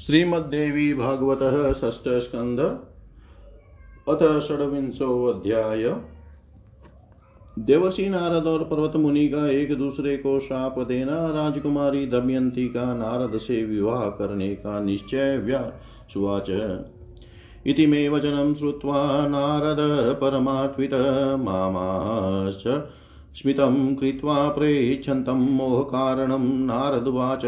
श्रीमद्देवी भागवत षष्ठ स्कंध अथ षड्विंशोऽध्याय देवसी नारद और पर्वत मुनि का एक दूसरे को शाप देना, राजकुमारी दमयंती का नारद से विवाह करने का निश्चय व्यासुवाच। इति मे वचनं श्रुत्वा नारद परमात्वित मामाश्च स्मितं कृत्वा प्रेच्छन्तं मोहकारणं नारदुवाच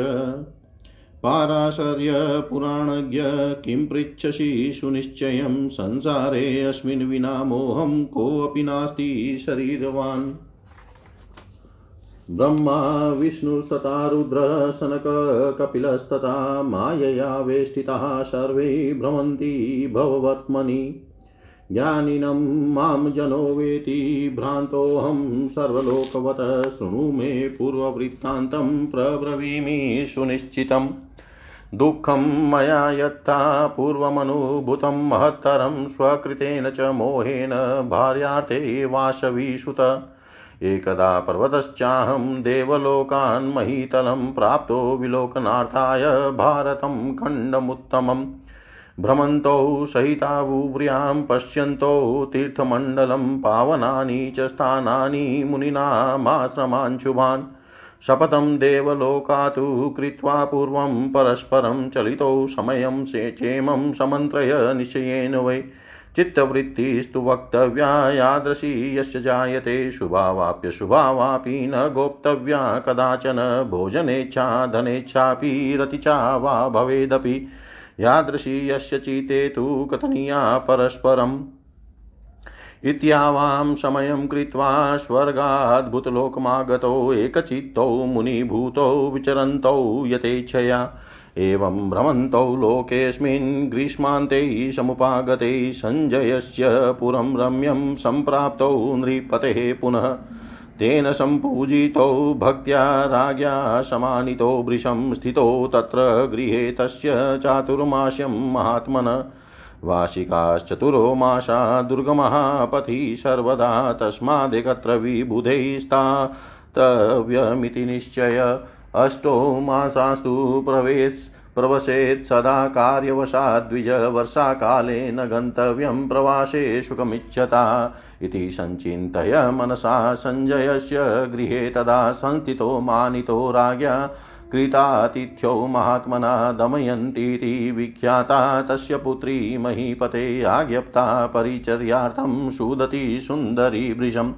पाराशर्यपुराणज्ञ किं पृच्छसि सुनिश्चयं संसारेऽस्मिन् विना मोहं कोऽपि नास्ति शरीरवान्। ब्रह्मा विष्णुस्तथा रुद्रशनककपिलस्तथा मायया वेष्टिताः, सर्वे भ्रमन्ति भववर्त्मनि। ज्ञानिनं माँ जनो वेति, भ्रान्तोऽहं सर्वलोकवत्, शृणु मे पूर्ववृत्तान्तं प्रब्रवीमि सुनिश्चितम्। दुःखं मया यत्ता पूर्वमनुभूतं महत्तरं स्वकृतेन च मोहेन भार्यार्थे वाशवीषुत एकदा पर्वतश्चाहं देवलोकान् महीतलं प्राप्तो विलोकनार्थाय भारतं खण्डमुत्तमम् भ्रमन्तौ सहितावुव्र्यां पश्यन्तौ तीर्थमण्डलं पावनानि च स्थानानि मुनीनामाश्रमाञ्शुभान् शपथं देवलोकातु कृत्वा पूर्वं परस्परं चलितौ समयं से चेमं समन्त्रय निश्चयेन वै। चित्तवृत्तिस्तु वक्तव्या यादृशी यस्य जायते शुभावाप्य शुभावापि न गोप्तव्या कदाचन भोजनेच्छा धनेच्छापि रतिचा वा भवेदपि। यादृशी यस्य चिते तु कथनीया परस्परम् इत्यावां समयं कृत्वा स्वर्गाद्भुतलोकमागतौ एकचित्तौ मुनिभूतौ विचरन्तौ यथेच्छया। एवं भ्रमन्तौ लोकेऽस्मिन् ग्रीष्मान्ते समुपागते सञ्जयस्य पुरं रम्यं सम्प्राप्तौ नृपतेः पुनः। तेन सम्पूजितौ भक्त्या राज्ञा समानितो वृषं स्थितौ तत्र गृहे तस्य चातुर्मास्यं महात्मन। वार्षिकाश्चतुरो मासा दुर्गमः पथि सर्वदा तस्मादेकत्र विबुधैस्तातव्यमिति निश्चय। अष्टो मासास्तु प्रवेश प्रवसेत् सदा कार्यवशाद्विज वर्षाकाले न गन्तव्यं प्रवासे सुखमिच्छता इति सञ्चिन्तय मनसा सञ्जयस्य गृहे तदा संस्थितो मानितो राज्ञा। कृतातिथ्यौ महात्मना दमयन्तीति विख्याता तस्य पुत्री महीपते आज्ञप्ता परिचर्यार्थं सुदती सुन्दरी वृषम्।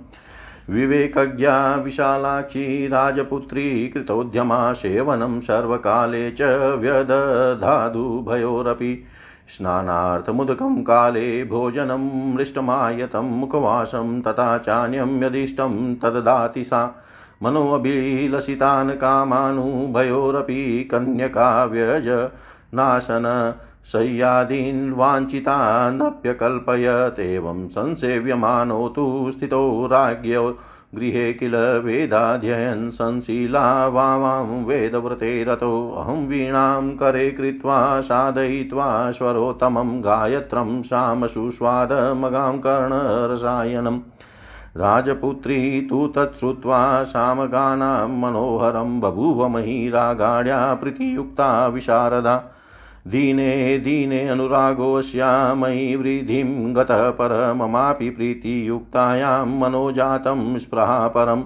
विवेकज्ञा विशालाक्षी राजपुत्री कृतोद्यमा सेवनं सर्वकाले च व्यदधादुभयोरपि। स्नानार्थमुदकं काले भोजनं मृष्टमायतं मुखवासं तथा चान्यं यदिष्टं तददाति सा। मनोऽभिलषितान् कामानुभयोरपि कन्यका व्यज नाशन शय्यादीन् वाञ्छितानप्यकल्पयत् एवं संसेव्यमानो तु स्थितो राज्ञो गृहे किल वेदाध्ययन् संशीला वामां वेदव्रते रतो अहं वीणां करे कृत्वा साधयित्वा स्वरोत्तमं गायत्रं श्यामसुस्वादमगां कर्णरसायनम् राजपुत्री तु तच्छ्रुत्वा सामगानां मनोहरं बभूव मयि प्रीतियुक्ता विशारदा। दीने दीने अनुरागोऽस्यामयि वृद्धिं गतः परममापि प्रीतियुक्तायां मनोजातं स्पृहा परं।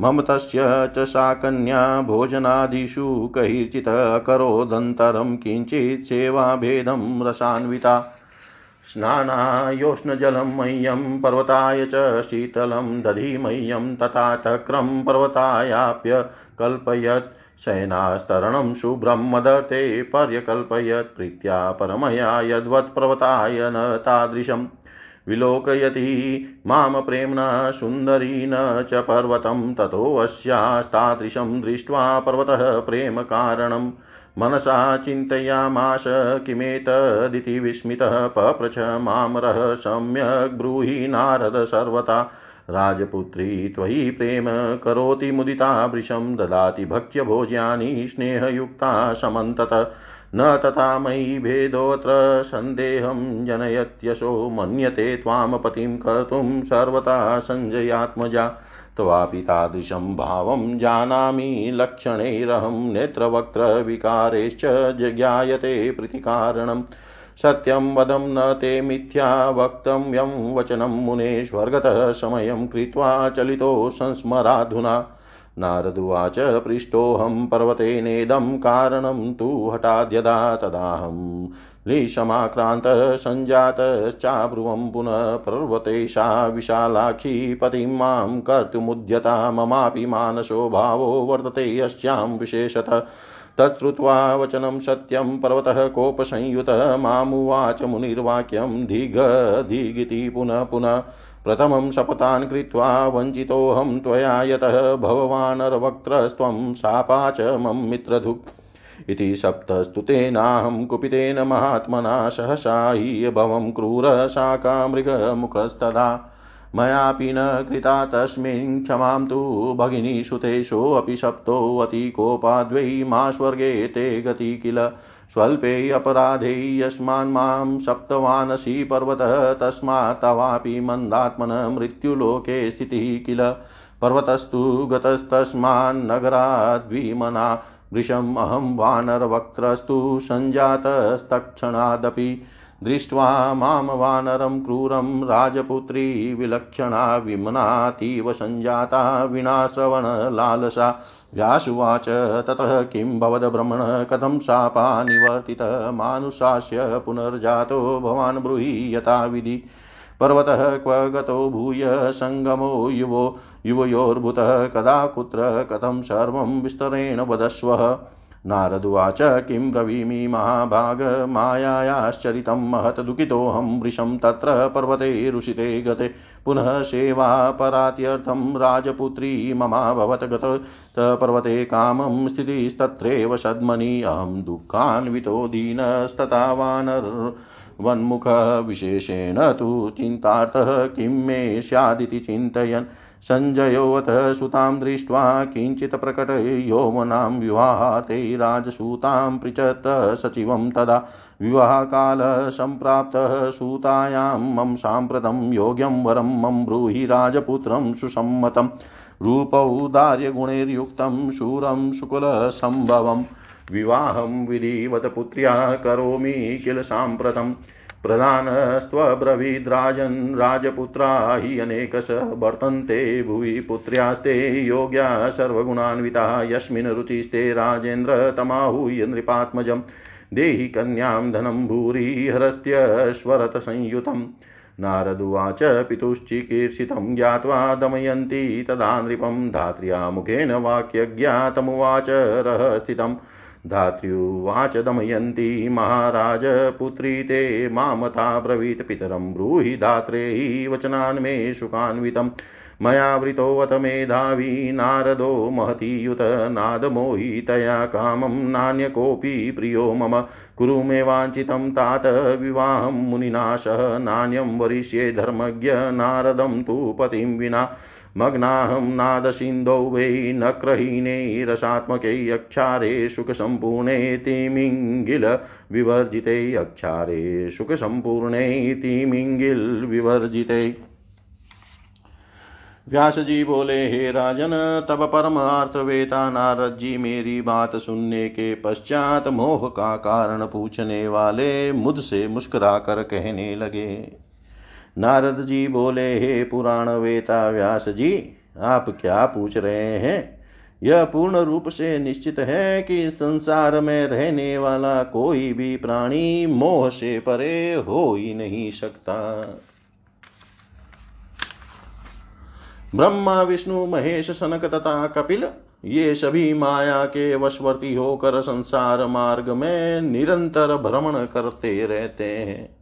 मम तस्य च सा कन्या भोजनादिषु कैर्चित् अकरोदन्तरं किञ्चित् सेवाभेदं रसान्विता। स्नानायोष्णजलं मह्यं पर्वताय च शीतलं दधि मह्यं तथा तक्रं पर्वतायाप्यकल्पयत् शयनास्तरणं शुभ्रं मदर्थे पर्यकल्पयत् प्रीत्या परमया यद्वत् पर्वताय न तादृशम् विलोकयति माँ प्रेम्णा सुन्दरी न च पर्वतं ततोऽस्यास्तादृशं दृष्ट्वा पर्वतः प्रेमकारणम् मनसा चिन्तयामाश किमेतदिति विस्मितः पप्रछ माँ रः सम्यग् ब्रूहि नारद सर्वथा। राजपुत्री, त्वयि प्रेम करोति मुदिता वृषं, ददाति भक्ष्यभोज्यानि स्नेहयुक्ता समन्तत। न तथा मयि भेदोऽत्र सन्देहं जनयत्यशो मन्यते त्वां पतिं कर्तुं सर्वथा सञ्जयात्मजा त्वापि तादृशं भावं जानामि, लक्षणैरहं नेत्रवक्त्रविकारेश्च जज्ञायते प्रीतिकारणम् सत्यं वदं न ते मिथ्या वक्तव्यं, वचनं मुनेश्वर्गतः समयं कृत्वा चलितो संस्मराधुना। नारदुवाच पृष्टोऽहं पर्वतेनेदं, कारणं तु हठाद्यदा तदाहं लिशमाक्रान्तः सञ्जातश्चाब्रुवं पुनः पर्वतेशा विशालाक्षी पतिं माँ कर्तुमुद्यता ममापि मानसो भावो वर्तते यस्यां विशेषतः। तच्छ्रुत्वा वचनं सत्यं पर्वतः कोपसंयुतः मामुवाच मुनिर्वाक्यं धिगधिगिति पुनः पुनः प्रथमं शपथान् कृत्वा वञ्चितोऽहं त्वया यतः भगवानर्वक्त्रस्त्वं शापा च मम मित्रधुक् इति सप्तस्तुतेनाहं कुपितेन महात्मना सहसा हि भवं क्रूरशाकामृगमुखस्तदा मयापि न कृता तस्मिन् क्षमां तु भगिनी सुतेशोऽपि सप्तोऽतिकोपाद्वै मा स्वर्गे ते गति किल? स्वल्पे अपराधे यस्मान् माँ सप्तवानसि पर्वतः तस्मात् तवापि मन्दात्मन मृत्युलोके स्थितिः किल? पर्वतस्तु गतस्तस्मान्नगराद्विमना अहं वानरवक्त्रस्तु सञ्जातस्तक्षणादपि दृष्ट्वा माँ वानरं क्रूरं राजपुत्री विलक्षणा विमनातीव सञ्जाता विनाश्रवणलालसा व्यासुवाच ततः किं भवद्ब्रह्मण कथं शापा निवर्तितः मानुषास्य पुनर्जातो भवान् ब्रूहि यथाविधि। पर्वतः क्व गतो भूय सङ्गमो युवो युवयोर्भूतः कदा कुत्र कथं सर्वं विस्तरेण वदस्व। नारदुवाच किं ब्रवीमि महाभाग, मायायाश्चरितं महत् दुःखितोऽहं वृषं तत्र पर्वते ऋषिते गते। पुनः सेवापरात्यर्थं राजपुत्री ममाभवत् गत पर्वते कामं स्थितिस्तत्रैव सद्मनि अहं दुःखान्वितो दीनस्तथा वानर् वन्मुखविशेषेण तु चिन्तार्थः किं मे स्यादिति चिन्तयन्। सञ्जयोऽथ सुतां दृष्ट्वा किञ्चित् प्रकटयौवनां विवाहाते राजसूतां पृच्छत् सचिवं तदा। विवाहकालः सम्प्राप्तः सूतायां मम साम्प्रतं योग्यं वरं मम ब्रूहि राजपुत्रं सुसम्मतं। रूपौदार्यगुणैर्युक्तं शूरं शुक्लसम्भवम्। विवाहं विधिवत पुत्र्या करोमि किल साम्प्रतम् प्रधानस्त्वब्रवीद्राजन् राजपुत्रा हि अनेकश वर्तन्ते, भुवि पुत्र्यास्ते योग्या सर्वगुणान्विता, यस्मिन् रुचिस्ते राजेन्द्र तमाहूय नृपात्मजं देहि कन्यां धनं भूरिहरस्त्यश्वरतसंयुतम् नारदुवाच पितुश्चिकीर्षितं ज्ञात्वा दमयन्ती, तदा नृपं धात्र्या मुखेन वाक्यज्ञातमुवाच रः स्थितम् धात्र्युवाच दमयन्ती महाराज पुत्री ते मामता ब्रवीत् पितरं ब्रूहि धात्रे हि वचनान् मे सुखान्वितम् मया वृतोऽथ मेधावी नारदो महतीयुत नादमोहितया कामं नान्य प्रियो मम। कुरु मे वाञ्छितं तात विवाहं मुनिनाशः नान्यं वरिष्ये धर्मज्ञ नारदं तु पतिं विना। मग्नाहं नादसिन्धौ वै नक्रहीने रसात्मके अक्षारे सुखसम्पूर्णे तिमिङ्गिल विवर्जिते अक्षारे सुखसम्पूर्णे तिमिङ्गिल विवर्जिते। व्यास जी बोले, हे राजन तब परमार्थवेता नारद जी मेरी बात सुनने के पश्चात मोह का कारण पूछने वाले मुझसे मुस्कुरा कर कहने लगे। नारद जी बोले, हे पुराण वेता व्यास जी, आप क्या पूछ रहे हैं? यह पूर्ण रूप से निश्चित है कि संसार में रहने वाला कोई भी प्राणी मोह से परे हो ही नहीं सकता। ब्रह्मा, विष्णु, महेश, सनक तथा कपिल, ये सभी माया के वशवर्ती होकर संसार मार्ग में निरंतर भ्रमण करते रहते हैं।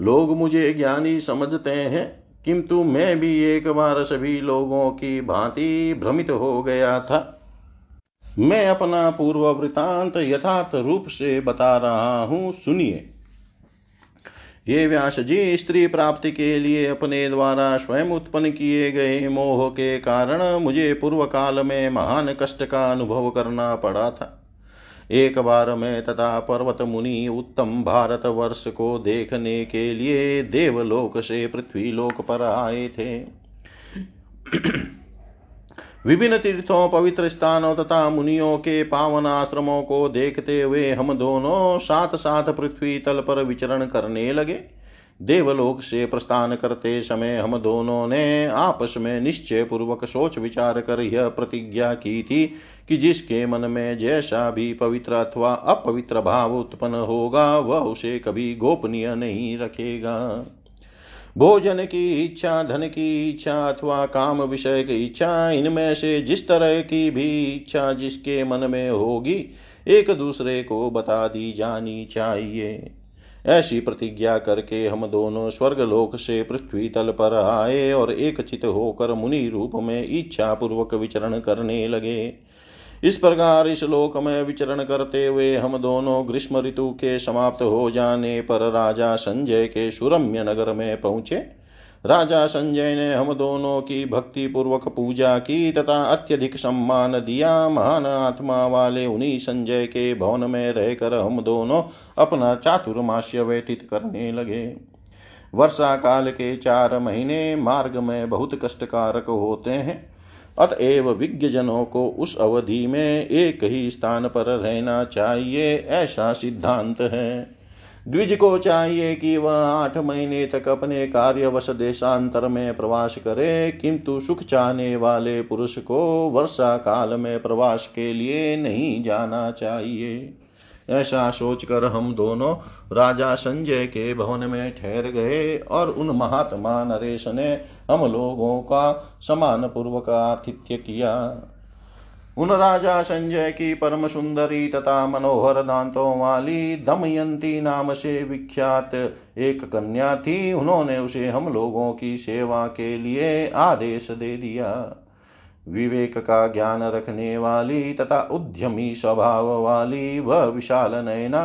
लोग मुझे ज्ञानी समझते हैं, किंतु मैं भी एक बार सभी लोगों की भांति भ्रमित हो गया था। मैं अपना पूर्व वृतांत यथार्थ रूप से बता रहा हूँ, सुनिए। ये व्यास जी स्त्री प्राप्ति के लिए अपने द्वारा स्वयं उत्पन्न किए गए मोह के कारण मुझे पूर्व काल में महान कष्ट का अनुभव करना पड़ा था। एक बार मैं तथा पर्वत मुनि उत्तम भारत वर्ष को देखने के लिए देवलोक से पृथ्वी लोक पर आए थे। विभिन्न तीर्थों, पवित्र स्थानों तथा मुनियों के पावन आश्रमों को देखते हुए हम दोनों साथ साथ पृथ्वी तल पर विचरण करने लगे। देवलोक से प्रस्थान करते समय हम दोनों ने आपस में निश्चय पूर्वक सोच विचार कर यह प्रतिज्ञा की थी कि जिसके मन में जैसा भी पवित्र अथवा अपवित्र भाव उत्पन्न होगा, वह उसे कभी गोपनीय नहीं रखेगा। भोजन की इच्छा, धन की इच्छा अथवा काम विषय की इच्छा, इनमें से जिस तरह की भी इच्छा जिसके मन में होगी, एक दूसरे को बता दी जानी चाहिए। ऐसी प्रतिज्ञा करके हम दोनों स्वर्ग लोक से पृथ्वी तल पर आए और एक चित होकर मुनि रूप में इच्छा पूर्वक विचरण करने लगे। इस प्रकार इस लोक में विचरण करते हुए हम दोनों ग्रीष्म ऋतु के समाप्त हो जाने पर राजा संजय के सुरम्य नगर में पहुँचे। राजा संजय ने हम दोनों की भक्ति पूर्वक पूजा की तथा अत्यधिक सम्मान दिया। महान आत्मा वाले उन्हीं संजय के भवन में रहकर हम दोनों अपना चातुर्मास्य व्यतीत करने लगे। वर्षा काल के चार महीने मार्ग में बहुत कष्टकारक होते हैं। अतएव विज्ञजनों को उस अवधि में एक ही स्थान पर रहना चाहिए, ऐसा सिद्धांत है। द्विज को चाहिए कि वह आठ महीने तक अपने कार्यवश देशांतर में प्रवास करे, किंतु सुख चाहने वाले पुरुष को वर्षा काल में प्रवास के लिए नहीं जाना चाहिए। ऐसा सोचकर हम दोनों राजा संजय के भवन में ठहर गए और उन महात्मा नरेश ने हम लोगों का समान पूर्वक आतिथ्य किया। उन राजा संजय की परम सुंदरी तथा मनोहर दांतों वाली दमयंती नाम से विख्यात एक कन्या थी। उन्होंने उसे हम लोगों की सेवा के लिए आदेश दे दिया। विवेक का ज्ञान रखने वाली तथा उद्यमी स्वभाव वाली वह विशाल नयना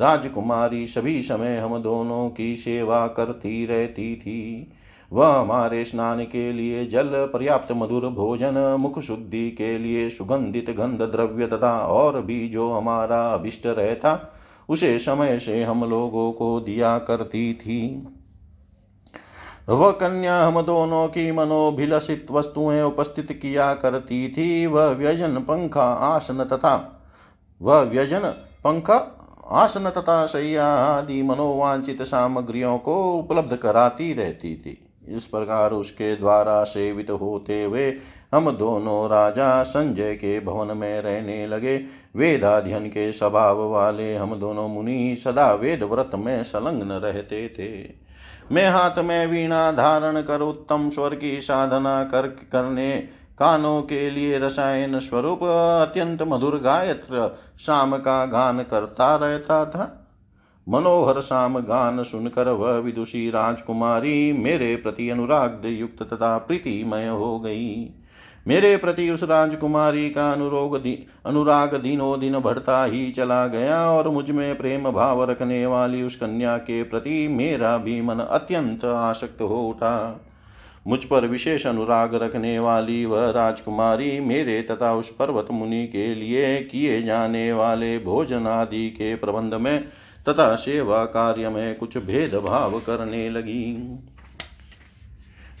राजकुमारी सभी समय हम दोनों की सेवा करती रहती थी। वह हमारे स्नान के लिए जल, पर्याप्त मधुर भोजन, मुख शुद्धि के लिए सुगंधित गंध द्रव्य तथा और भी जो हमारा अभिष्ट रहता, उसे समय से हम लोगों को दिया करती थी। वह कन्या हम दोनों की मनोभिलषित वस्तुएँ उपस्थित किया करती थी। वह व्यजन, पंखा, आसन तथा, वह व्यजन, पंखा, आसन तथा सैया आदि मनोवांचित सामग्रियों को उपलब्ध कराती रहती थी। इस प्रकार उसके द्वारा सेवित होते हुए हम दोनों राजा संजय के भवन में रहने लगे। वेदाध्यन के स्वभाव वाले हम दोनों मुनि सदा वेद व्रत में संलग्न रहते थे। मैं हाथ में वीणा धारण कर उत्तम स्वर की साधना कर, करने, कानों के लिए रसायन स्वरूप अत्यंत मधुर गायत्र, शाम का गान करता रहता था। मनोहर शाम गान सुनकर वह विदुषी राजकुमारी मेरे प्रति अनुराग युक्त तथा प्रीतिमय हो गई। मेरे प्रति उस राजकुमारी का अनुरोग दि, अनुराग दिनों दिन बढ़ता ही चला गया और मुझमें प्रेम भाव रखने वाली उस कन्या के प्रति मेरा भी मन अत्यंत आसक्त हो उठा। मुझ पर विशेष अनुराग रखने वाली वह राजकुमारी मेरे तथा उस पर्वत मुनि के लिए किए जाने वाले भोजन आदि के प्रबंध में तथा सेवा कार्य में कुछ भेदभाव करने लगी।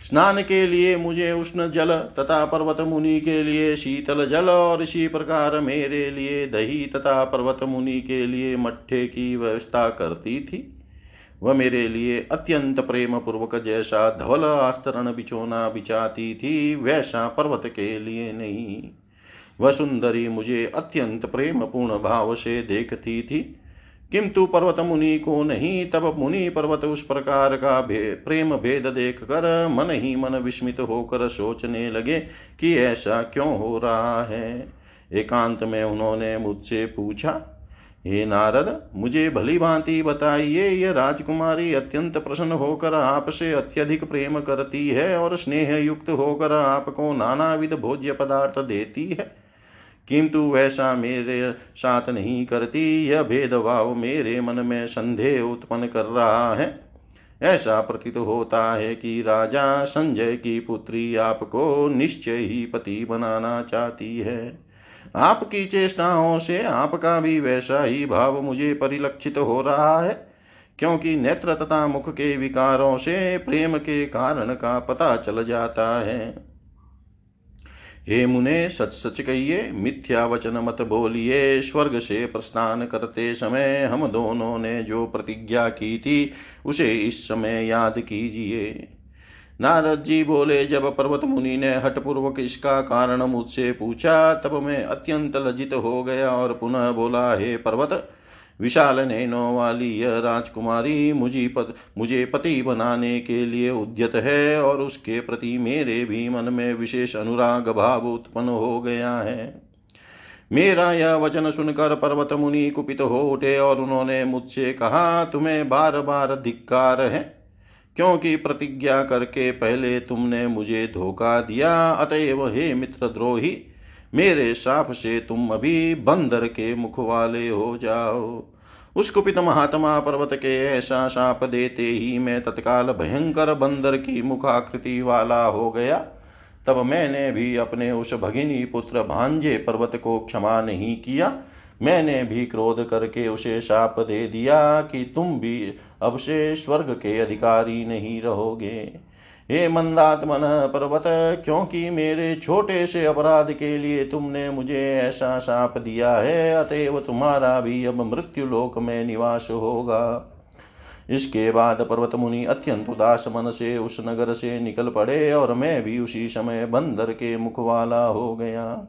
स्नान के लिए मुझे उष्ण जल तथा पर्वत मुनि के लिए शीतल जल और इसी प्रकार मेरे लिए दही तथा पर्वत मुनि के लिए मट्ठे की व्यवस्था करती थी। वह मेरे लिए अत्यंत प्रेम पूर्वक जैसा धवल आस्तरण बिछोना बिछाती थी, वैसा पर्वत के लिए नहीं। वह सुंदरी मुझे अत्यंत प्रेम पूर्ण भाव से देखती थी। किंतु पर्वत मुनि को नहीं तब मुनि पर्वत उस प्रकार का भे, प्रेम भेद देख कर मन ही मन विस्मित होकर सोचने लगे कि ऐसा क्यों हो रहा है। एकांत में उन्होंने मुझसे पूछा हे नारद मुझे भली भांति बताइए यह राजकुमारी अत्यंत प्रसन्न होकर आपसे अत्यधिक प्रेम करती है और स्नेह युक्त होकर आपको नानाविध भोज्य पदार्थ देती है? किंतु वैसा मेरे साथ नहीं करती, यह भेदभाव मेरे मन में संदेह उत्पन्न कर रहा है। ऐसा प्रतीत होता है कि राजा संजय की पुत्री आपको निश्चय ही पति बनाना चाहती है। आपकी चेष्टाओं से आपका भी वैसा ही भाव मुझे परिलक्षित हो रहा है, क्योंकि नेत्र तथा मुख के विकारों से प्रेम के कारण का पता चल जाता है। हे मुने, सच सच कहिए, मिथ्या वचन मत बोलिए, स्वर्ग से प्रस्थान करते समय हम दोनों ने जो प्रतिज्ञा की थी, उसे इस समय याद कीजिए। नारद जी बोले, जब पर्वत मुनि ने हठपूर्वक इसका कारण मुझसे पूछा, तब मैं अत्यंत लज्जित हो गया और पुनः बोला, हे पर्वत विशाल नैनो वाली यह राजकुमारी मुझे पत, मुझे पति बनाने के लिए उद्यत है और उसके प्रति मेरे भी मन में विशेष अनुराग भाव उत्पन्न हो गया है। मेरा यह वचन सुनकर पर्वत मुनि कुपित हो उठे और उन्होंने मुझसे कहा तुम्हें बार बार धिक्कार है क्योंकि प्रतिज्ञा करके पहले तुमने मुझे धोखा दिया। अतएव हे मित्र द्रोही मेरे साप से तुम अभी बंदर के मुख वाले हो जाओ। उस कुपित महात्मा पर्वत के ऐसा साप देते ही मैं तत्काल भयंकर बंदर की मुखाकृति वाला हो गया। तब मैंने भी अपने उस भगिनी पुत्र भांजे पर्वत को क्षमा नहीं किया। मैंने भी क्रोध करके उसे शाप दे दिया कि तुम भी अब से स्वर्ग के अधिकारी नहीं रहोगे। हे मंदात्मन पर्वत, क्योंकि मेरे छोटे से अपराध के लिए तुमने मुझे ऐसा साप दिया है, अतएव तुम्हारा भी अब मृत्यु लोक में निवास होगा। इसके बाद पर्वत मुनि अत्यंत उदास मन से उस नगर से निकल पड़े और मैं भी उसी समय बंदर के मुख वाला हो गया।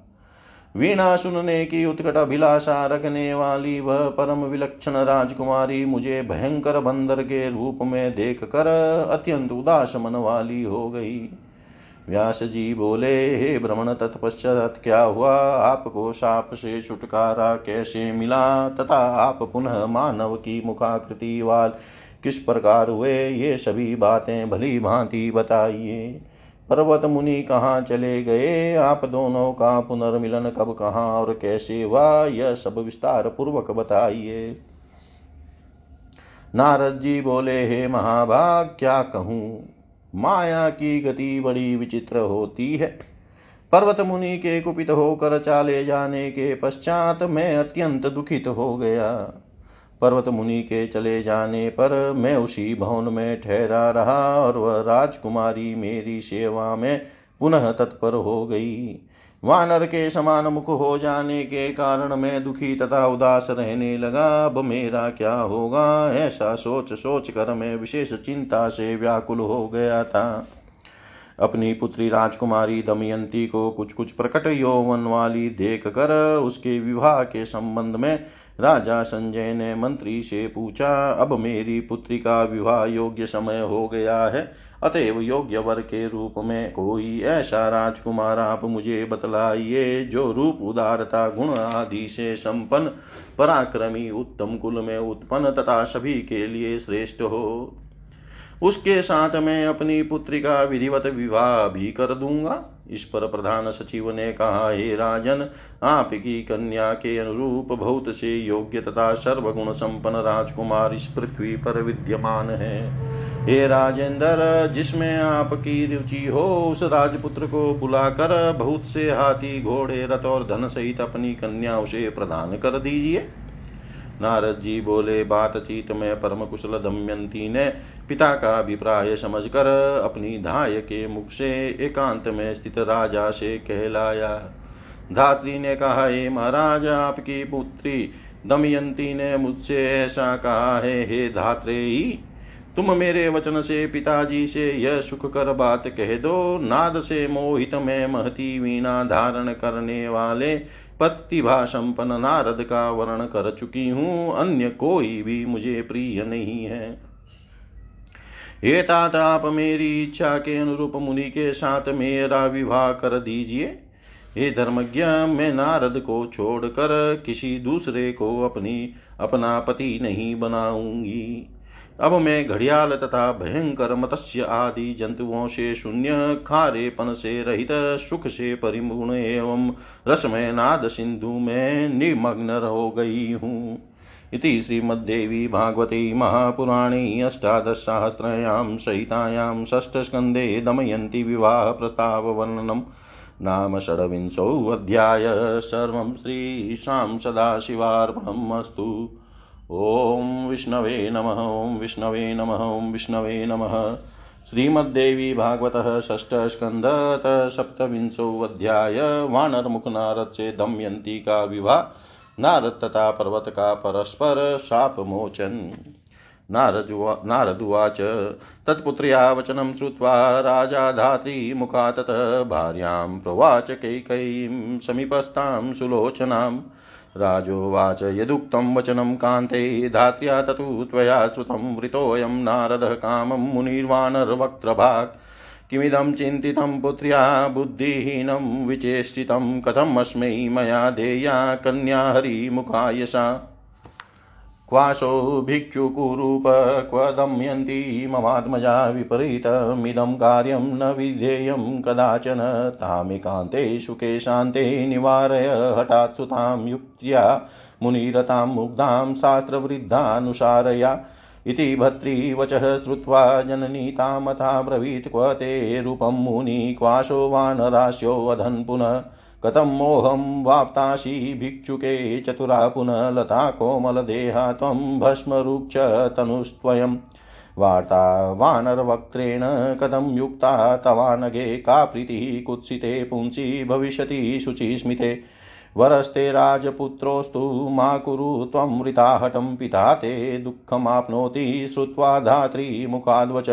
वीणा सुनने की उत्कट अभिलाषा रखने वाली वह परम विलक्षण राजकुमारी मुझे भयंकर बंदर के रूप में देख कर अत्यंत उदास मन वाली हो गई। व्यास जी बोले, हे भ्रमण तत्पश्चात क्या हुआ? आपको साप से छुटकारा कैसे मिला? तथा आप पुनः मानव की मुखाकृति वाल किस प्रकार हुए? ये सभी बातें भली भांति बताइए। पर्वत मुनि कहाँ चले गए? आप दोनों का पुनर्मिलन कब कहाँ और कैसे हुआ? यह सब विस्तार पूर्वक बताइए। नारद जी बोले, हे महाभाग, क्या कहूँ? माया की गति बड़ी विचित्र होती है। पर्वत मुनि के कुपित होकर चाले जाने के पश्चात मैं अत्यंत दुखित हो गया। पर्वत मुनि के चले जाने पर मैं उसी भवन में ठहरा रहा और वह राजकुमारी मेरी सेवा में पुनः तत्पर हो गई। वानर के समान मुख हो जाने के कारण मैं दुखी तथा उदास रहने लगा। अब मेरा क्या होगा? ऐसा सोच सोच कर मैं विशेष चिंता से व्याकुल हो गया था। अपनी पुत्री राजकुमारी दमयंती को कुछ कुछ प्रकट यौवन वाली देख कर उसके विवाह के संबंध में राजा संजय ने मंत्री से पूछा, अब मेरी पुत्री का विवाह योग्य समय हो गया है। अतएव योग्य वर के रूप में कोई ऐसा राजकुमार आप मुझे बतलाइए, जो रूप, उदारता, गुण आदि से संपन्न, पराक्रमी, उत्तम कुल में उत्पन्न तथा सभी के लिए श्रेष्ठ हो। उसके साथ मैं अपनी पुत्री का विधिवत विवाह भी कर दूँगा। इस पर प्रधान सचिव ने कहा, हे राजन, आपकी कन्या के अनुरूप बहुत से योग्य तथा सर्वगुण संपन्न राजकुमार इस पृथ्वी पर विद्यमान है। हे राजेंद्र, जिसमें आपकी रुचि हो, उस राजपुत्र को बुलाकर बहुत से हाथी, घोड़े, रथ और धन सहित अपनी कन्या उसे प्रदान कर दीजिए। नारद जी बोले बातचीत में परम कुशल दमयंती ने पिता का अभिप्राय समझकर अपनी धाय के मुख से एकांत में स्थित राजा से कहलाया। धात्री ने कहा, हे महाराज, आपकी पुत्री दमयंती ने मुझसे ऐसा कहा है, हे धात्रे, तुम मेरे वचन से पिताजी से यह सुख कर बात कह दो। नाद से मोहित में महती वीणा धारण करने वाले प्रतिभा संपन्न नारद का वर्ण कर चुकी हूँ, अन्य कोई भी मुझे प्रिय नहीं है। हे तात आप मेरी इच्छा के अनुरूप मुनि के साथ मेरा विवाह कर दीजिए। हे धर्मज्ञ, मैं नारद को छोड़कर किसी दूसरे को अपनी अपना पति नहीं बनाऊँगी। अब मैं घड़ियाल तथा भयंकर मत्स्य आदि जंतुओं से शून्य खारेपन से रहित सुख से परिपूर्ण एवं रसमय नाद सिंधु में निमग्न हो गई हूँ। इति श्रीमद्देवी भागवते महापुराणे अष्टादशसहस्रयां सहितायां षष्ठस्कन्धे दमयन्ति विवाहप्रस्ताववर्णनं। नाम षड्विंशोऽध्याय। सर्वं श्रीशां सदाशिवार्पणम् अस्तु ॐ विष्णवे नमः ॐ विष्णवे नमः ॐ विष्णवे नमः। श्रीमद्देवी भागवतः वानरमुख नारद से दमयंती का विवाह नारद तथा पर्वत का परस्पर शापमोचन। नारदुवाच, तत्पुत्र्या वचनं श्रुत्वा राजा धात्रीमुखा ततः भार्यां प्रवाच कैकयीं समीपस्थां राजोवाच यदुक्तं वचनं कान्ते धात्या ततु त्वया श्रुतं वृतोऽयं नारदः कामं मुनिर्वानर्वक्त्रभाक् किमिदं चिन्तितं पुत्र्या बुद्धिहीनं विचेष्टितं कथमस्मै मया देया कन्या हरिमुखायशा क्वाशो भिक्षुकुरूप क्व दमयन्ती ममात्मजा विपरीतमिदं कार्यं न विधेयं कदाचन। तामेकान्ते सुखे शान्ते निवारय, हठात् सुतां युक्त्या मुनिरतां मुग्धां शास्त्रवृद्धानुसारया। इति भर्तृवचः श्रुत्वा जननी तामथा ब्रवीत् क्व ते रूपं मुनि क्वाशो वानरास्योऽवधन् पुनः। कथं मोहं वाप्तासि भिक्षुके चतुरा पुनः लता कोमलदेहा त्वं भस्मरुक्ष तनुस्त्वयम् वार्ता वानरवक्त्रेण कथं युक्ता तवानगे का प्रीतिः कुत्सिते पुंसि भविष्यति शुचिस्मिते वरस्ते राजपुत्रोऽस्तु मा कुरु त्वं वृताहटं पिता ते दुःखमाप्नोति श्रुत्वा धात्रीमुखाद्वच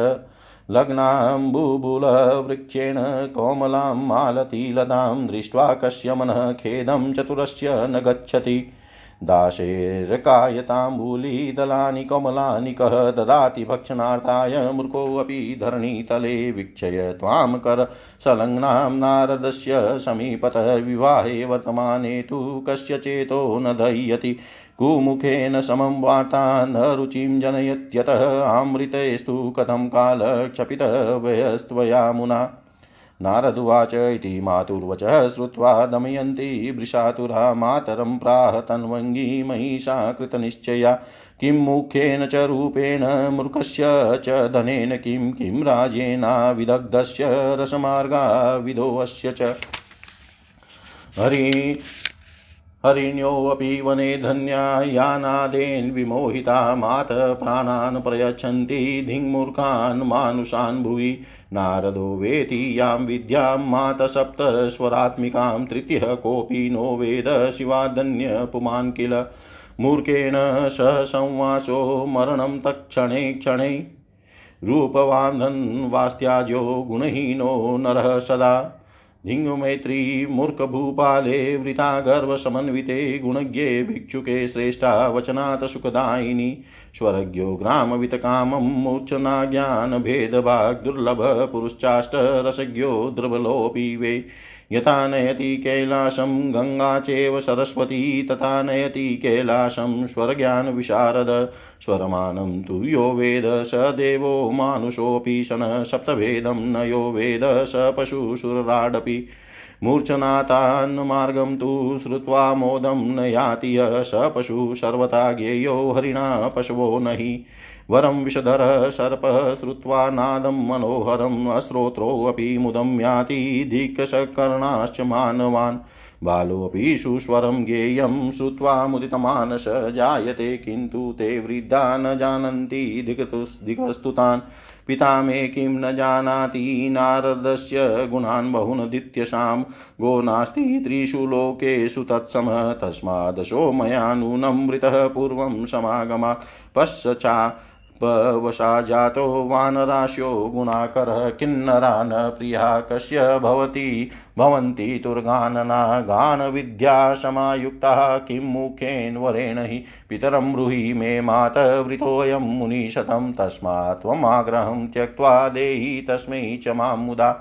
लग्नाम्बुबुलवृक्षेण कोमलां मालतीलतां दृष्ट्वा कस्य मनः खेदं चतुरस्य न गच्छति। दाशेर्कायताम्बूलीदलानि कमलानि कः ददाति भक्षणार्थाय मूर्खोऽपि धरणीतले वीक्षय त्वां कर संलग्नां नारदस्य समीपतः विवाहे वर्तमाने तु कस्य चेतो न दह्यति। कुमुखेन समं वार्ता न रुचिं जनयत्यतः आमृतेस्तु कथं कालक्षपितः वयस्त्वया मुना। नारदुवाच इति मातुर्वचः श्रुत्वा दमयन्ती वृषातुरा मातरं प्राह तन्वङ्गी महिषा कृतनिश्चया। किं मुख्येन च रूपेण मूर्खस्य च धनेन किं किं राजेनाविदग्धस्य रसमार्गाविदोऽस्य च। हरि हरिण्योऽपि वने धन्या यानादेन विमोहिता मात प्राणान् प्रयच्छन्ति धिङ्मूर्खान् मानुषान् भुवि नारदो वेति यां विद्यां मातसप्तस्वरात्मिकां तृतीयः कोऽपि नो वेद शिवादन्य पुमान् किल मूर्खेण स संवासो मरणं तत्क्षणे क्षणे रूपवान्धन् वास्त्याजो गुणहीनो नरः सदा धिङ्मैत्री मूर्खभूपाले वृता गर्वसमन्विते गुणज्ञे भिक्षुके श्रेष्ठा वचनात् सुखदायिनी। स्वरज्ञो ग्रामवितकामं मूर्च्छनाज्ञानभेदभाग् दुर्लभपुरुश्चाष्टरसज्ञो द्रबलोऽपि वे। यथा नयति कैलासं गङ्गा चैव सरस्वती, तथा नयति कैलासं स्वरज्ञानविशारद स्वरमानं तु यो वेद, स देवो मानुषोऽपि शन सप्तभेदं न यो वेद, स पशुसुरराडपि। मूर्छनातान्मार्गं तु श्रुत्वा मोदं न याति स पशु सर्वथा ज्ञेयो हरिणा पशवो न हि वरं विषधरः सर्पः श्रुत्वा नादं मनोहरम् अश्रोत्रोऽपि मुदं याति दिक्कशकर्णाश्च मानवान्। बालोऽपि सुस्वरं ज्ञेयं श्रुत्वा मुदितमानस जायते किन्तु ते वृद्धा न जानन्ति दिगस्तुतान्। पिता मे किं न जानाति नारदस्य गुणान् बहून् दित्यशां गो नास्ति त्रिषु लोकेषु तत्समः। तस्मादशो मया नूनं मृतः पूर्वं समागमात् पश्चा पवशा जातो वानराश्यो गुणाकरः किन्नरा न प्रिया कस्य भवति? भवन्ति तुर्गानना गानविद्या समायुक्ताः किं मुखेन वरेण हि पितरं ब्रूहि मे मातवृतोऽयं मुनिशतं तस्मात् त्वमाग्रहं त्यक्त्वा देहि तस्मै च माँ मुदा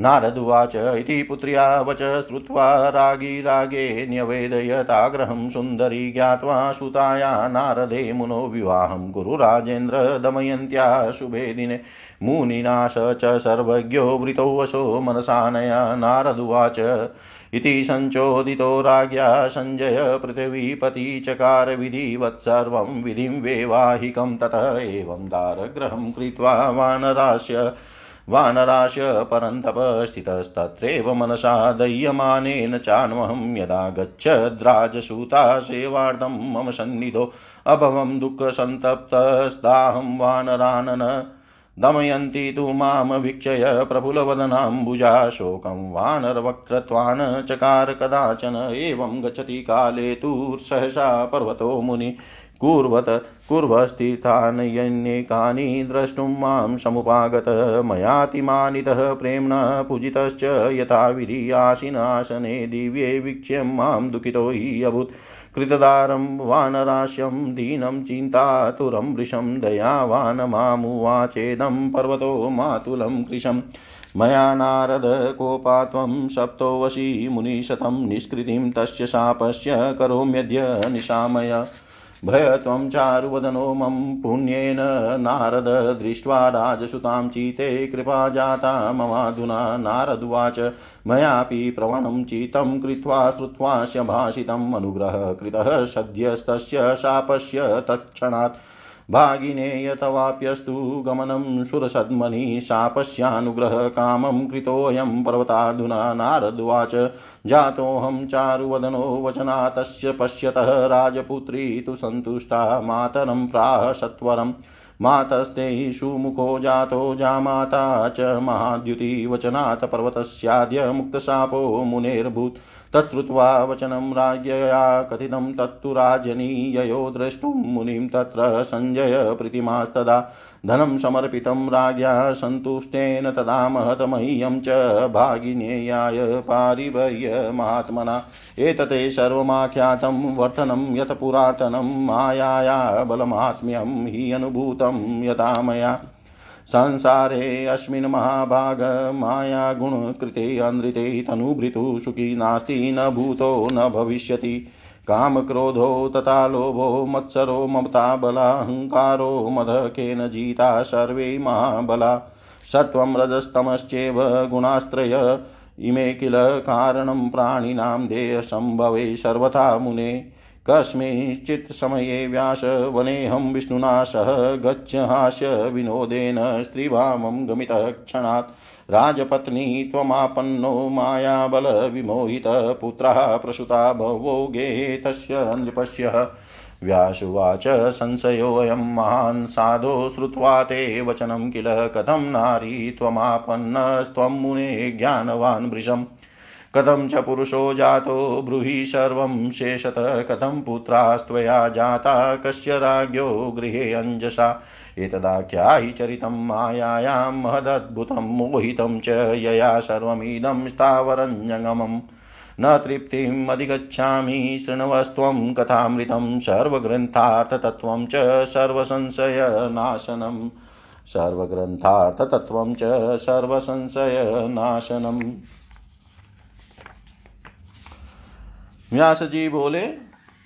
नारदुवाच इति पुत्र्या वच श्रुत्वा रागी रागे न्यवेदयताग्रहं सुन्दरी ज्ञात्वा सुताया नारदे मुनो विवाहं। गुरुराजेन्द्र दमयन्त्या शुभे दिने। मुनिना स च सर्वज्ञो वृतोऽवशो मनसानया नारदुवाच इति सञ्चोदितो राज्ञा सञ्जय पृथिवीपति चकार विधिवत्सर्वं विधिं वैवाहिकं तत एवं दारग्रहं कृत्वा वानरास्य वानराश परन्तप स्थितस्तत्रैव मनसा दह्यमानेन चान्वहं यदा गच्छद्राजसूता सेवार्थं मम सन्निधो अभवं दुःखसन्तप्तस्ताहं वानरानन दमयन्ती तु माँ वीक्षय प्रफुल्लवदनाम्बुजा शोकं वानरवक्त्रत्वान् चकार कदाचन एवं गच्छति काले तु सहसा पर्वतो मुनि कुर्वत कुर्वस्थितान्यन्येकानि द्रष्टुं माँ समुपागत। मयातिमानितः प्रेम्णा पूजितश्च यथा विधियासिनासने दिव्ये वीक्ष्यं माँ दुःखितो हि अभूत्। कृतदारं वानराश्यं दीनं चिन्तातुरं वृषं दयावान् मामुवाचेदं पर्वतो मातुलं कृशम् मया नारद कोपा त्वं सप्तो वशी मुनिशतं निष्कृतिं तस्य शापस्य करोम्यद्य निशामय। भय त्वं चारुवदनो मम पुण्येन नारद दृष्ट्वा राजसुतां चीते, कृपा जाता ममाधुना। नारदुवाच मयापि प्रवणं चितं कृत्वा श्रुत्वास्य भाषितम् अनुग्रहः कृतः सद्यस्तस्य शापस्य तत्क्षणात्। भागिनेयतवाप्यस्तु गमनं सुरसद्मनि शापस्यानुग्रहकामं कृतोऽयं पर्वताधुना नारद्वाच जातोऽहं चारुवदनो वचना तस्य पश्यतः राजपुत्री तु सन्तुष्टा मातरं प्राह सत्वरम् मातस्ते सुमुखो जातो जामाता च महाद्युतिवचनात् पर्वतस्याद्य मुक्तशापो मुनेर्भूत्। तच्छ्रुत्वा वचनं राज्ञया कथितं तत्तु राजनी ययो द्रष्टुं मुनिं तत्र सञ्जय प्रीतिमास्तदा धनं समर्पितं राज्ञा सन्तुष्टेन तदा महतमह्यं च भागिनेयाय पारिभर्य महात्मना एतते सर्वमाख्यातं वर्तनं यत् पुरातनं मायाया बलमात्म्यं हि अनुभूतं यथा मया। संसारे अस्मिन् महाभाग मायागुणकृते अनृते तनुभृतु सुखी नास्ति, न भूतो, न भविष्यति। कामक्रोधो तथा लोभो, मत्सरो, ममता बलाहङ्कारो मदकेन जिता सर्वे महाबला। सत्त्वं रजस्तमश्चेव गुणास्त्रय, इमे किल कारणं प्राणिनां देयसम्भवे सर्वथा मुने। कस्मिंश्चित् समये व्यासवनेऽहं विष्णुना सह गच्छहास्य विनोदेन स्त्रीभावं गमितः क्षणात् राजपत्नी त्वमापन्नो मायाबलविमोहितः पुत्रः प्रसुता भवो गेहे तस्य व्यासुवाच संशयोऽयं महान् साधो श्रुत्वा ते वचनं किल कथं नारी त्वमापन्नस्त्वं मुने ज्ञानवान् वृषम् कथं च पुरुषो जातो ब्रूहि सर्वं शेषतः, कथं पुत्रास्त्वया जाता, कस्य राज्ञो गृहे अञ्जसा। एतदाख्याहि चरितं मायायां, महदद्भुतं, मोहितं च यया सर्वमिदं स्थावरञ्जङ्गमम् न तृप्तिम् अधिगच्छामि, शृण्वस्त्वं कथामृतं, सर्वग्रन्थार्थतत्त्वं च सर्वसंशयनाशनं सर्वग्रन्थार्थतत्त्वं च सर्वसंशयनाशनम्। व्यास जी बोले,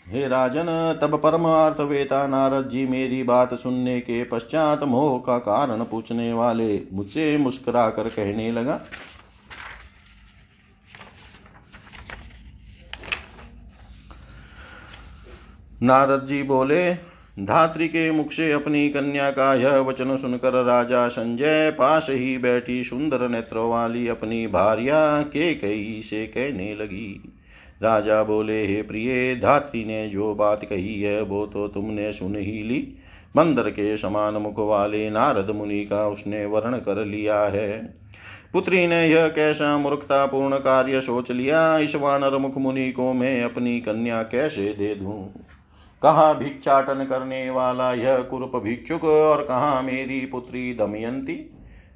हे राजन, तब परमार्थ वेता नारद जी मेरी बात सुनने के पश्चात मोह का कारण पूछने वाले मुझसे मुस्कुरा कर कहने लगा, नारद जी बोले, धात्री के मुख से अपनी कन्या का यह वचन सुनकर राजा संजय पास ही बैठी सुंदर नेत्रों वाली अपनी भार्या के कई से कहने लगी राजा बोले, हे प्रिय, धात्री ने जो बात कही है, वो तो तुमने सुन ही ली। मंदर के समान मुख वाले नारद मुनि का उसने वर्ण कर लिया है। पुत्री ने यह कैसा मूर्खता पूर्ण कार्य सोच लिया, इस वानर मुख मुनि को मैं अपनी कन्या कैसे दे दूँ? कहा भिक्षाटन करने वाला यह कुरूप भिक्षुक और कहा मेरी पुत्री दमयंती?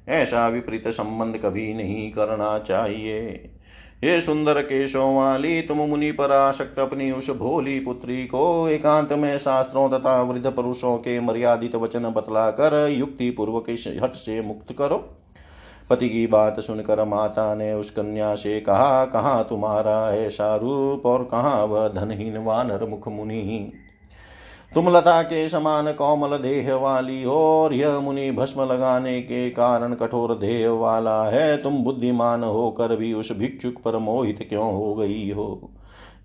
ऐसा विपरीत संबंध कभी नहीं करना चाहिए। ये सुंदर केशों वाली, तुम मुनि पर आशक्त अपनी उस भोली पुत्री को एकांत में शास्त्रों तथा वृद्ध पुरुषों के मर्यादित वचन बतला कर युक्ति पूर्वक इस हट से मुक्त करो। पति की बात सुनकर माता ने उस कन्या से कहा, कहाँ तुम्हारा ऐसा रूप और कहाँ वह धनहीन वानर मुख मुनि? तुम लता के समान कोमल देह वाली हो और यह मुनि भस्म लगाने के कारण कठोर देह वाला है। तुम बुद्धिमान होकर भी उस भिक्षुक पर मोहित क्यों हो गई हो?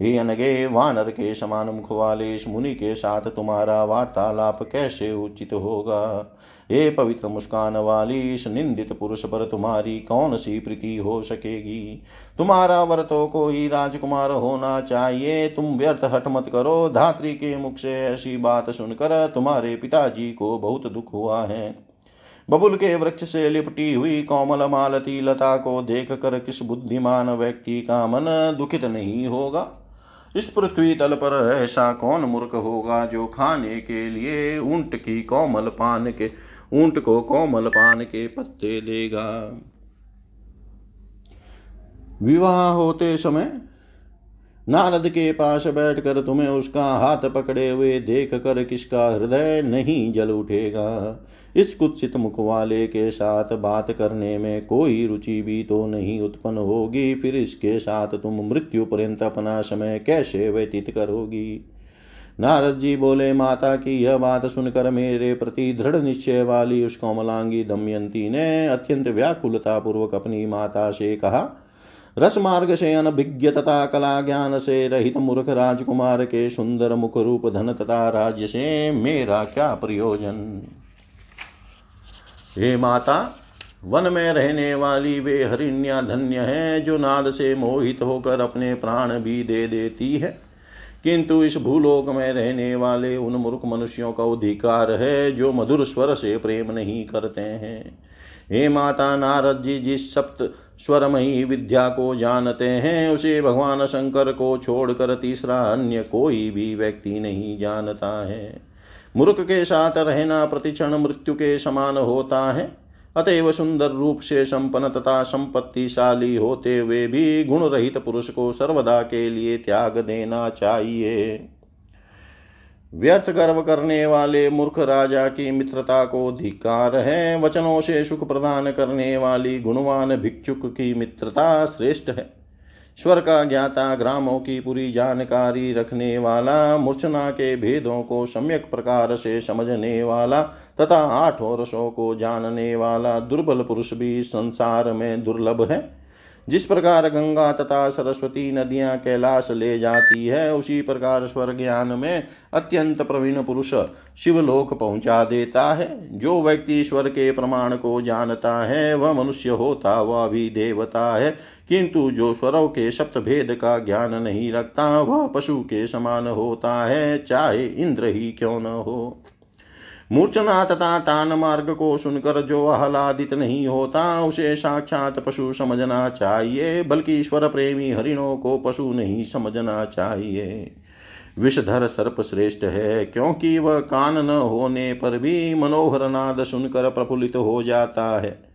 हे अनगे, वानर के समान मुख वाले इस मुनि के साथ तुम्हारा वार्तालाप कैसे उचित होगा? हे पवित्र मुस्कान वाली इस निंदित पुरुष पर तुम्हारी कौन सी प्रीति हो सकेगी? तुम्हारा वर तो कोई राजकुमार होना चाहिए। तुम व्यर्थ हट मत करो। धात्री के मुख से ऐसी बात सुनकर तुम्हारे पिताजी को बहुत दुख हुआ है। बबुल के वृक्ष से लिपटी हुई कोमल मालती लता को देख कर किस बुद्धिमान व्यक्ति का मन दुखित नहीं होगा? इस पृथ्वी तल पर ऐसा कौन मूर्ख होगा जो खाने के लिए ऊँट की कोमल पान के ऊँट को कोमल पान के पत्ते देगा विवाह होते समय नारद के पास बैठकर तुम्हें उसका हाथ पकड़े हुए देख कर किसका हृदय नहीं जल उठेगा। इस कुत्सित मुख वाले के साथ बात करने में कोई रुचि भी तो नहीं उत्पन्न होगी। फिर इसके साथ तुम मृत्यु पर्यंत अपना समय कैसे व्यतीत करोगी? नारद जी बोले, माता की यह बात सुनकर मेरे प्रति दृढ़ निश्चय वाली उस कोमलांगी दमयंती ने अत्यंत व्याकुलता पूर्वक अपनी माता से कहा, रस मार्ग से अनभिज्ञ तथा कला ज्ञान से रहित मूर्ख राजकुमार के सुंदर मुख रूप धन तथा राज्य से मेरा क्या प्रयोजन? हे माता, वन में रहने वाली वे हरिण्या धन्य है, जो नाद से मोहित होकर अपने प्राण भी दे देती है। किंतु इस भूलोक में रहने वाले उन मूर्ख मनुष्यों का अधिकार है जो मधुर स्वर से प्रेम नहीं करते हैं। हे माता नारद जी, जिस सप्त स्वरमयी विद्या को जानते हैं, उसे भगवान शंकर को छोड़कर तीसरा अन्य कोई भी व्यक्ति नहीं जानता है। मूर्ख के साथ रहना प्रतिक्षण मृत्यु के समान होता है। अतएव सुंदर रूप से संपन्न तथा संपत्तिशाली होते हुए भी गुण रहित पुरुष को सर्वदा के लिए त्याग देना चाहिए। व्यर्थ गर्व करने वाले मूर्ख राजा की मित्रता को धिकार है। वचनों से सुख प्रदान करने वाली गुणवान भिक्षुक की मित्रता श्रेष्ठ है। स्वर का ज्ञाता ग्रामों की पूरी जानकारी रखने वाला, मूर्छना के भेदों को सम्यक प्रकार से समझने वाला तथा आठों रसों को जानने वाला दुर्बल पुरुष भी संसार में दुर्लभ है। जिस प्रकार गंगा तथा सरस्वती नदियाँ कैलाश ले जाती है, उसी प्रकार स्वर ज्ञान में अत्यंत प्रवीण पुरुष शिवलोक पहुँचा देता है। जो व्यक्ति ईश्वर के प्रमाण को जानता है, वह मनुष्य होता वह भी देवता है। किंतु जो स्वरों के सप्त भेद का ज्ञान नहीं रखता, वह पशु के समान होता है, चाहे इंद्र ही क्यों न हो। मूर्छना तथा तान मार्ग को सुनकर जो आह्लादित नहीं होता, उसे साक्षात पशु समझना चाहिए, बल्कि ईश्वर प्रेमी हरिणों को पशु नहीं समझना चाहिए। विषधर सर्प श्रेष्ठ है, क्योंकि वह कान न होने पर भी मनोहर नाद सुनकर प्रफुल्लित हो जाता है।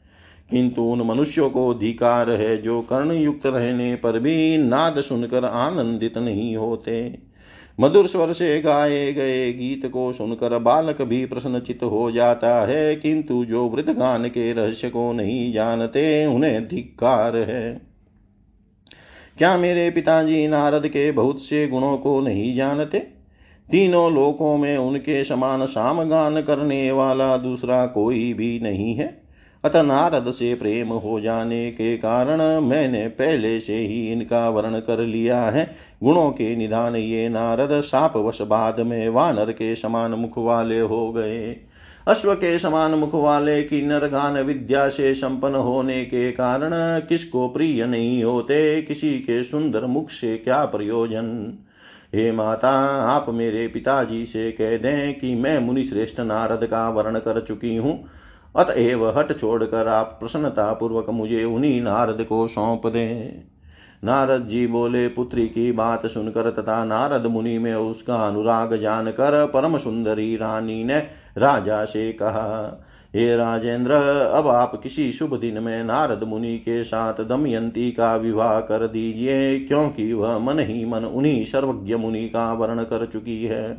किंतु उन मनुष्यों को अधिकार है, जो कर्ण युक्त रहने पर भी नाद सुनकर आनंदित नहीं होते। मधुर स्वर से गाए गए गीत को सुनकर बालक भी प्रसन्नचित हो जाता है, किंतु जो वृद्ध गान के रहस्य को नहीं जानते, उन्हें धिक्कार है। क्या मेरे पिताजी नारद के बहुत से गुणों को नहीं जानते? तीनों लोकों में उनके समान साम गान करने वाला दूसरा कोई भी नहीं है। अतः नारद से प्रेम हो जाने के कारण मैंने पहले से ही इनका वर्ण कर लिया है। गुणों के निधान ये नारद सापवश बाद में वानर के समान मुख वाले हो गए। अश्व के समान मुख वाले की नरगान विद्या से संपन्न होने के कारण किसको प्रिय नहीं होते, किसी के सुंदर मुख से क्या प्रयोजन? हे माता, आप मेरे पिताजी से कह दें कि मैं मुनि श्रेष्ठ नारद का वर्ण कर चुकी हूँ। अतएव हट छोड़कर आप प्रसन्नता पूर्वक मुझे उन्हीं नारद को सौंप दें। नारद जी बोले, पुत्री की बात सुनकर तथा नारद मुनि में उसका अनुराग जानकर परम सुंदरी रानी ने राजा से कहा, हे राजेंद्र, अब आप किसी शुभ दिन में नारद मुनि के साथ दमयंती का विवाह कर दीजिए, क्योंकि वह मन ही मन उन्हीं सर्वज्ञ मुनि का वर्ण कर चुकी है।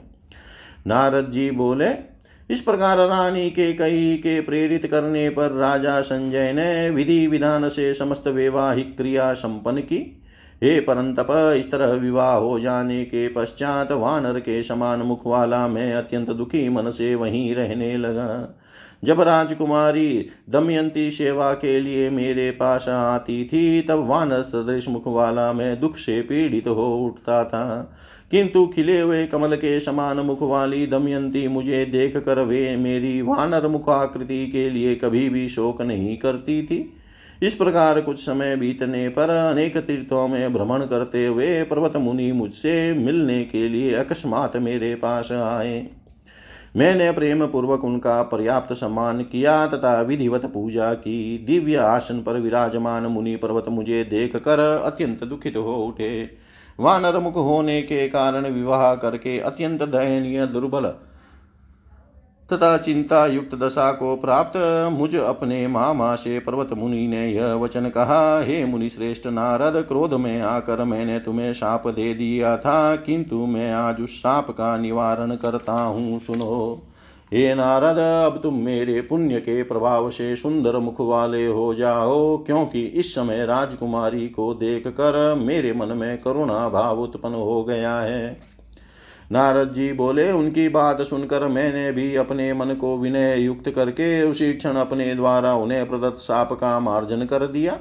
नारद जी बोले इस प्रकार रानी के कई के प्रेरित करने पर राजा संजय ने विधि विधान से समस्त वैवाहिक क्रिया संपन्न की। हे परंतप, इस तरह विवाह हो जाने के पश्चात वानर के समान मुख वाला मैं अत्यंत दुखी मन से वहीं रहने लगा। जब राजकुमारी दमयंती सेवा के लिए मेरे पास आती थी, तब वानर सदृश मुख वाला मैं दुख से पीड़ित हो उठता था। किंतु खिले हुए कमल के समान मुख वाली दमयंती मुझे देख कर वे मेरी वानर मुखाकृति के लिए कभी भी शोक नहीं करती थी। इस प्रकार कुछ समय बीतने पर अनेक तीर्थों में भ्रमण करते हुए पर्वत मुनि मुझसे मिलने के लिए अकस्मात मेरे पास आए। मैंने प्रेम पूर्वक उनका पर्याप्त सम्मान किया तथा विधिवत पूजा की। दिव्य आसन पर विराजमान मुनि पर्वत मुझे देख कर अत्यंत दुखित हो उठे। वानर मुख होने के कारण विवाह करके अत्यंत दयनीय, दुर्बल तथा चिंता युक्त दशा को प्राप्त, मुझ अपने मामा से पर्वत मुनि ने यह वचन कहा, हे मुनि श्रेष्ठ नारद, क्रोध में आकर मैंने तुम्हें शाप दे दिया था, किंतु मैं आज उस शाप का निवारण करता हूँ, सुनो। हे नारद, अब तुम मेरे पुण्य के प्रभाव से सुंदर मुख वाले हो जाओ, क्योंकि इस समय राजकुमारी को देख कर मेरे मन में करुणा भाव उत्पन्न हो गया है। नारद जी बोले, उनकी बात सुनकर मैंने भी अपने मन को विनय युक्त करके उसी क्षण अपने द्वारा उन्हें प्रदत्त साप का मार्जन कर दिया।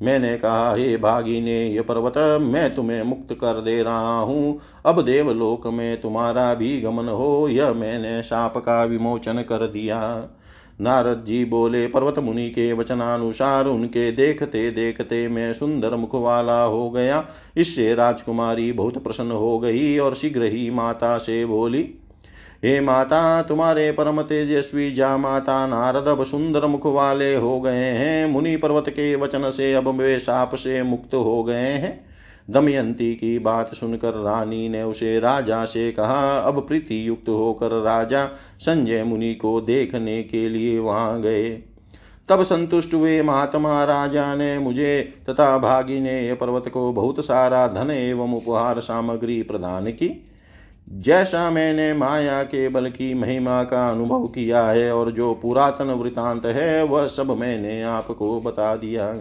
मैंने कहा, हे भागी ने ये पर्वत मैं तुम्हें मुक्त कर दे रहा हूँ। अब देवलोक में तुम्हारा भी गमन हो, यह मैंने साप का विमोचन कर दिया। नारद जी बोले, पर्वत मुनि के वचनानुसार उनके देखते देखते मैं सुंदर मुख वाला हो गया। इससे राजकुमारी बहुत प्रसन्न हो गई और शीघ्र ही माता से बोली हे माता, तुम्हारे परम तेजस्वी जा माता नारद अब सुंदर मुख वाले हो गए हैं। मुनि पर्वत के वचन से अब वे साप से मुक्त हो गए हैं। दमयंती की बात सुनकर रानी ने उसे राजा से कहा, अब प्रीति युक्त होकर राजा संजय मुनि को देखने के लिए वहाँ गए। तब संतुष्ट हुए महात्मा राजा ने मुझे तथा भागी ने पर्वत को बहुत सारा धन एवं उपहार सामग्री प्रदान की। जैसा मैंने माया के बल की महिमा का अनुभव किया है और जो पुरातन वृतांत है, वह सब मैंने आपको बता दिया।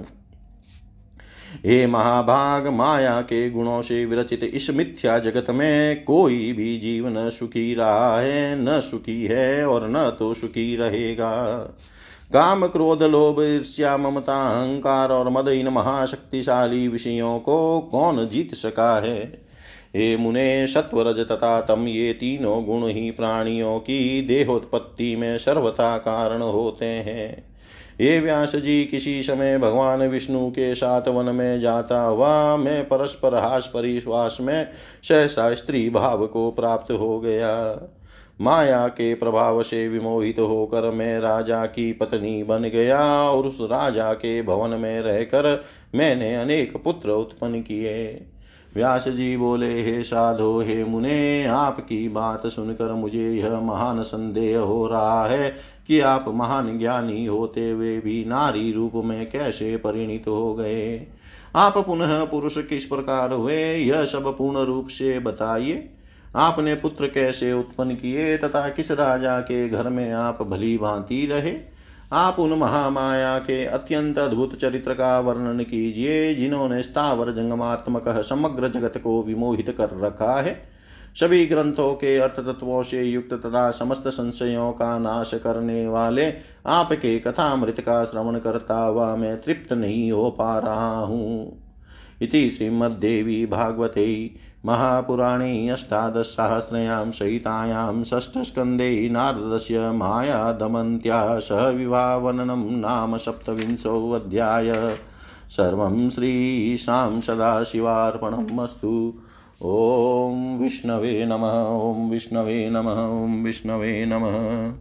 हे महाभाग, माया के गुणों से विरचित इस मिथ्या जगत में कोई भी जीव न सुखी रहा है, न सुखी है और न तो सुखी रहेगा। काम क्रोध, लोभ, ईर्ष्या, ममता, अहंकार और मद इन महाशक्तिशाली विषयों को कौन जीत सका है? हे मुने सत्वरज तथा तम ये तीनों गुण ही प्राणियों की देहोत्पत्ति में सर्वथा कारण होते हैं। ये व्यास जी, किसी समय भगवान विष्णु के साथ वन में जाता हुआ मैं परस्पर हास परिश्वास में सहसा स्त्री भाव को प्राप्त हो गया। माया के प्रभाव से विमोहित होकर मैं राजा की पत्नी बन गया और उस राजा के भवन में रहकर मैंने अनेक पुत्र उत्पन्न किए। व्यास जी बोले, हे साधो, हे मुने, आपकी बात सुनकर मुझे यह महान संदेह हो रहा है कि आप महान ज्ञानी होते हुए भी नारी रूप में कैसे परिणित हो गए। आप पुनः पुरुष किस प्रकार हुए, यह सब पूर्ण रूप से बताइए। आपने पुत्र कैसे उत्पन्न किए तथा किस राजा के घर में आप भली भांति रहे? आप उन महामाया के अत्यंत अद्भुत चरित्र का वर्णन कीजिए, जिन्होंने स्थावर जंगमात्मक समग्र जगत को विमोहित कर रखा है। सभी ग्रंथों के अर्थ तत्वों से युक्त तथा समस्त संशयों का नाश करने वाले आपके कथामृत का श्रवण करता हुआ मैं तृप्त नहीं हो पा रहा हूँ। इति श्रीमद्देवी भागवते महापुराणे अष्टादशसहस्रयां सहितायां षष्ठस्कन्धे नारदस्य मायादमन्त्या सह विवाहवननं नाम सप्तविंशोऽध्याय। सर्वं श्रीशां सदाशिवार्पणम् अस्तु। ॐ विष्णवे नमः, ॐ विष्णवे नमः, ॐ विष्णवे नमः।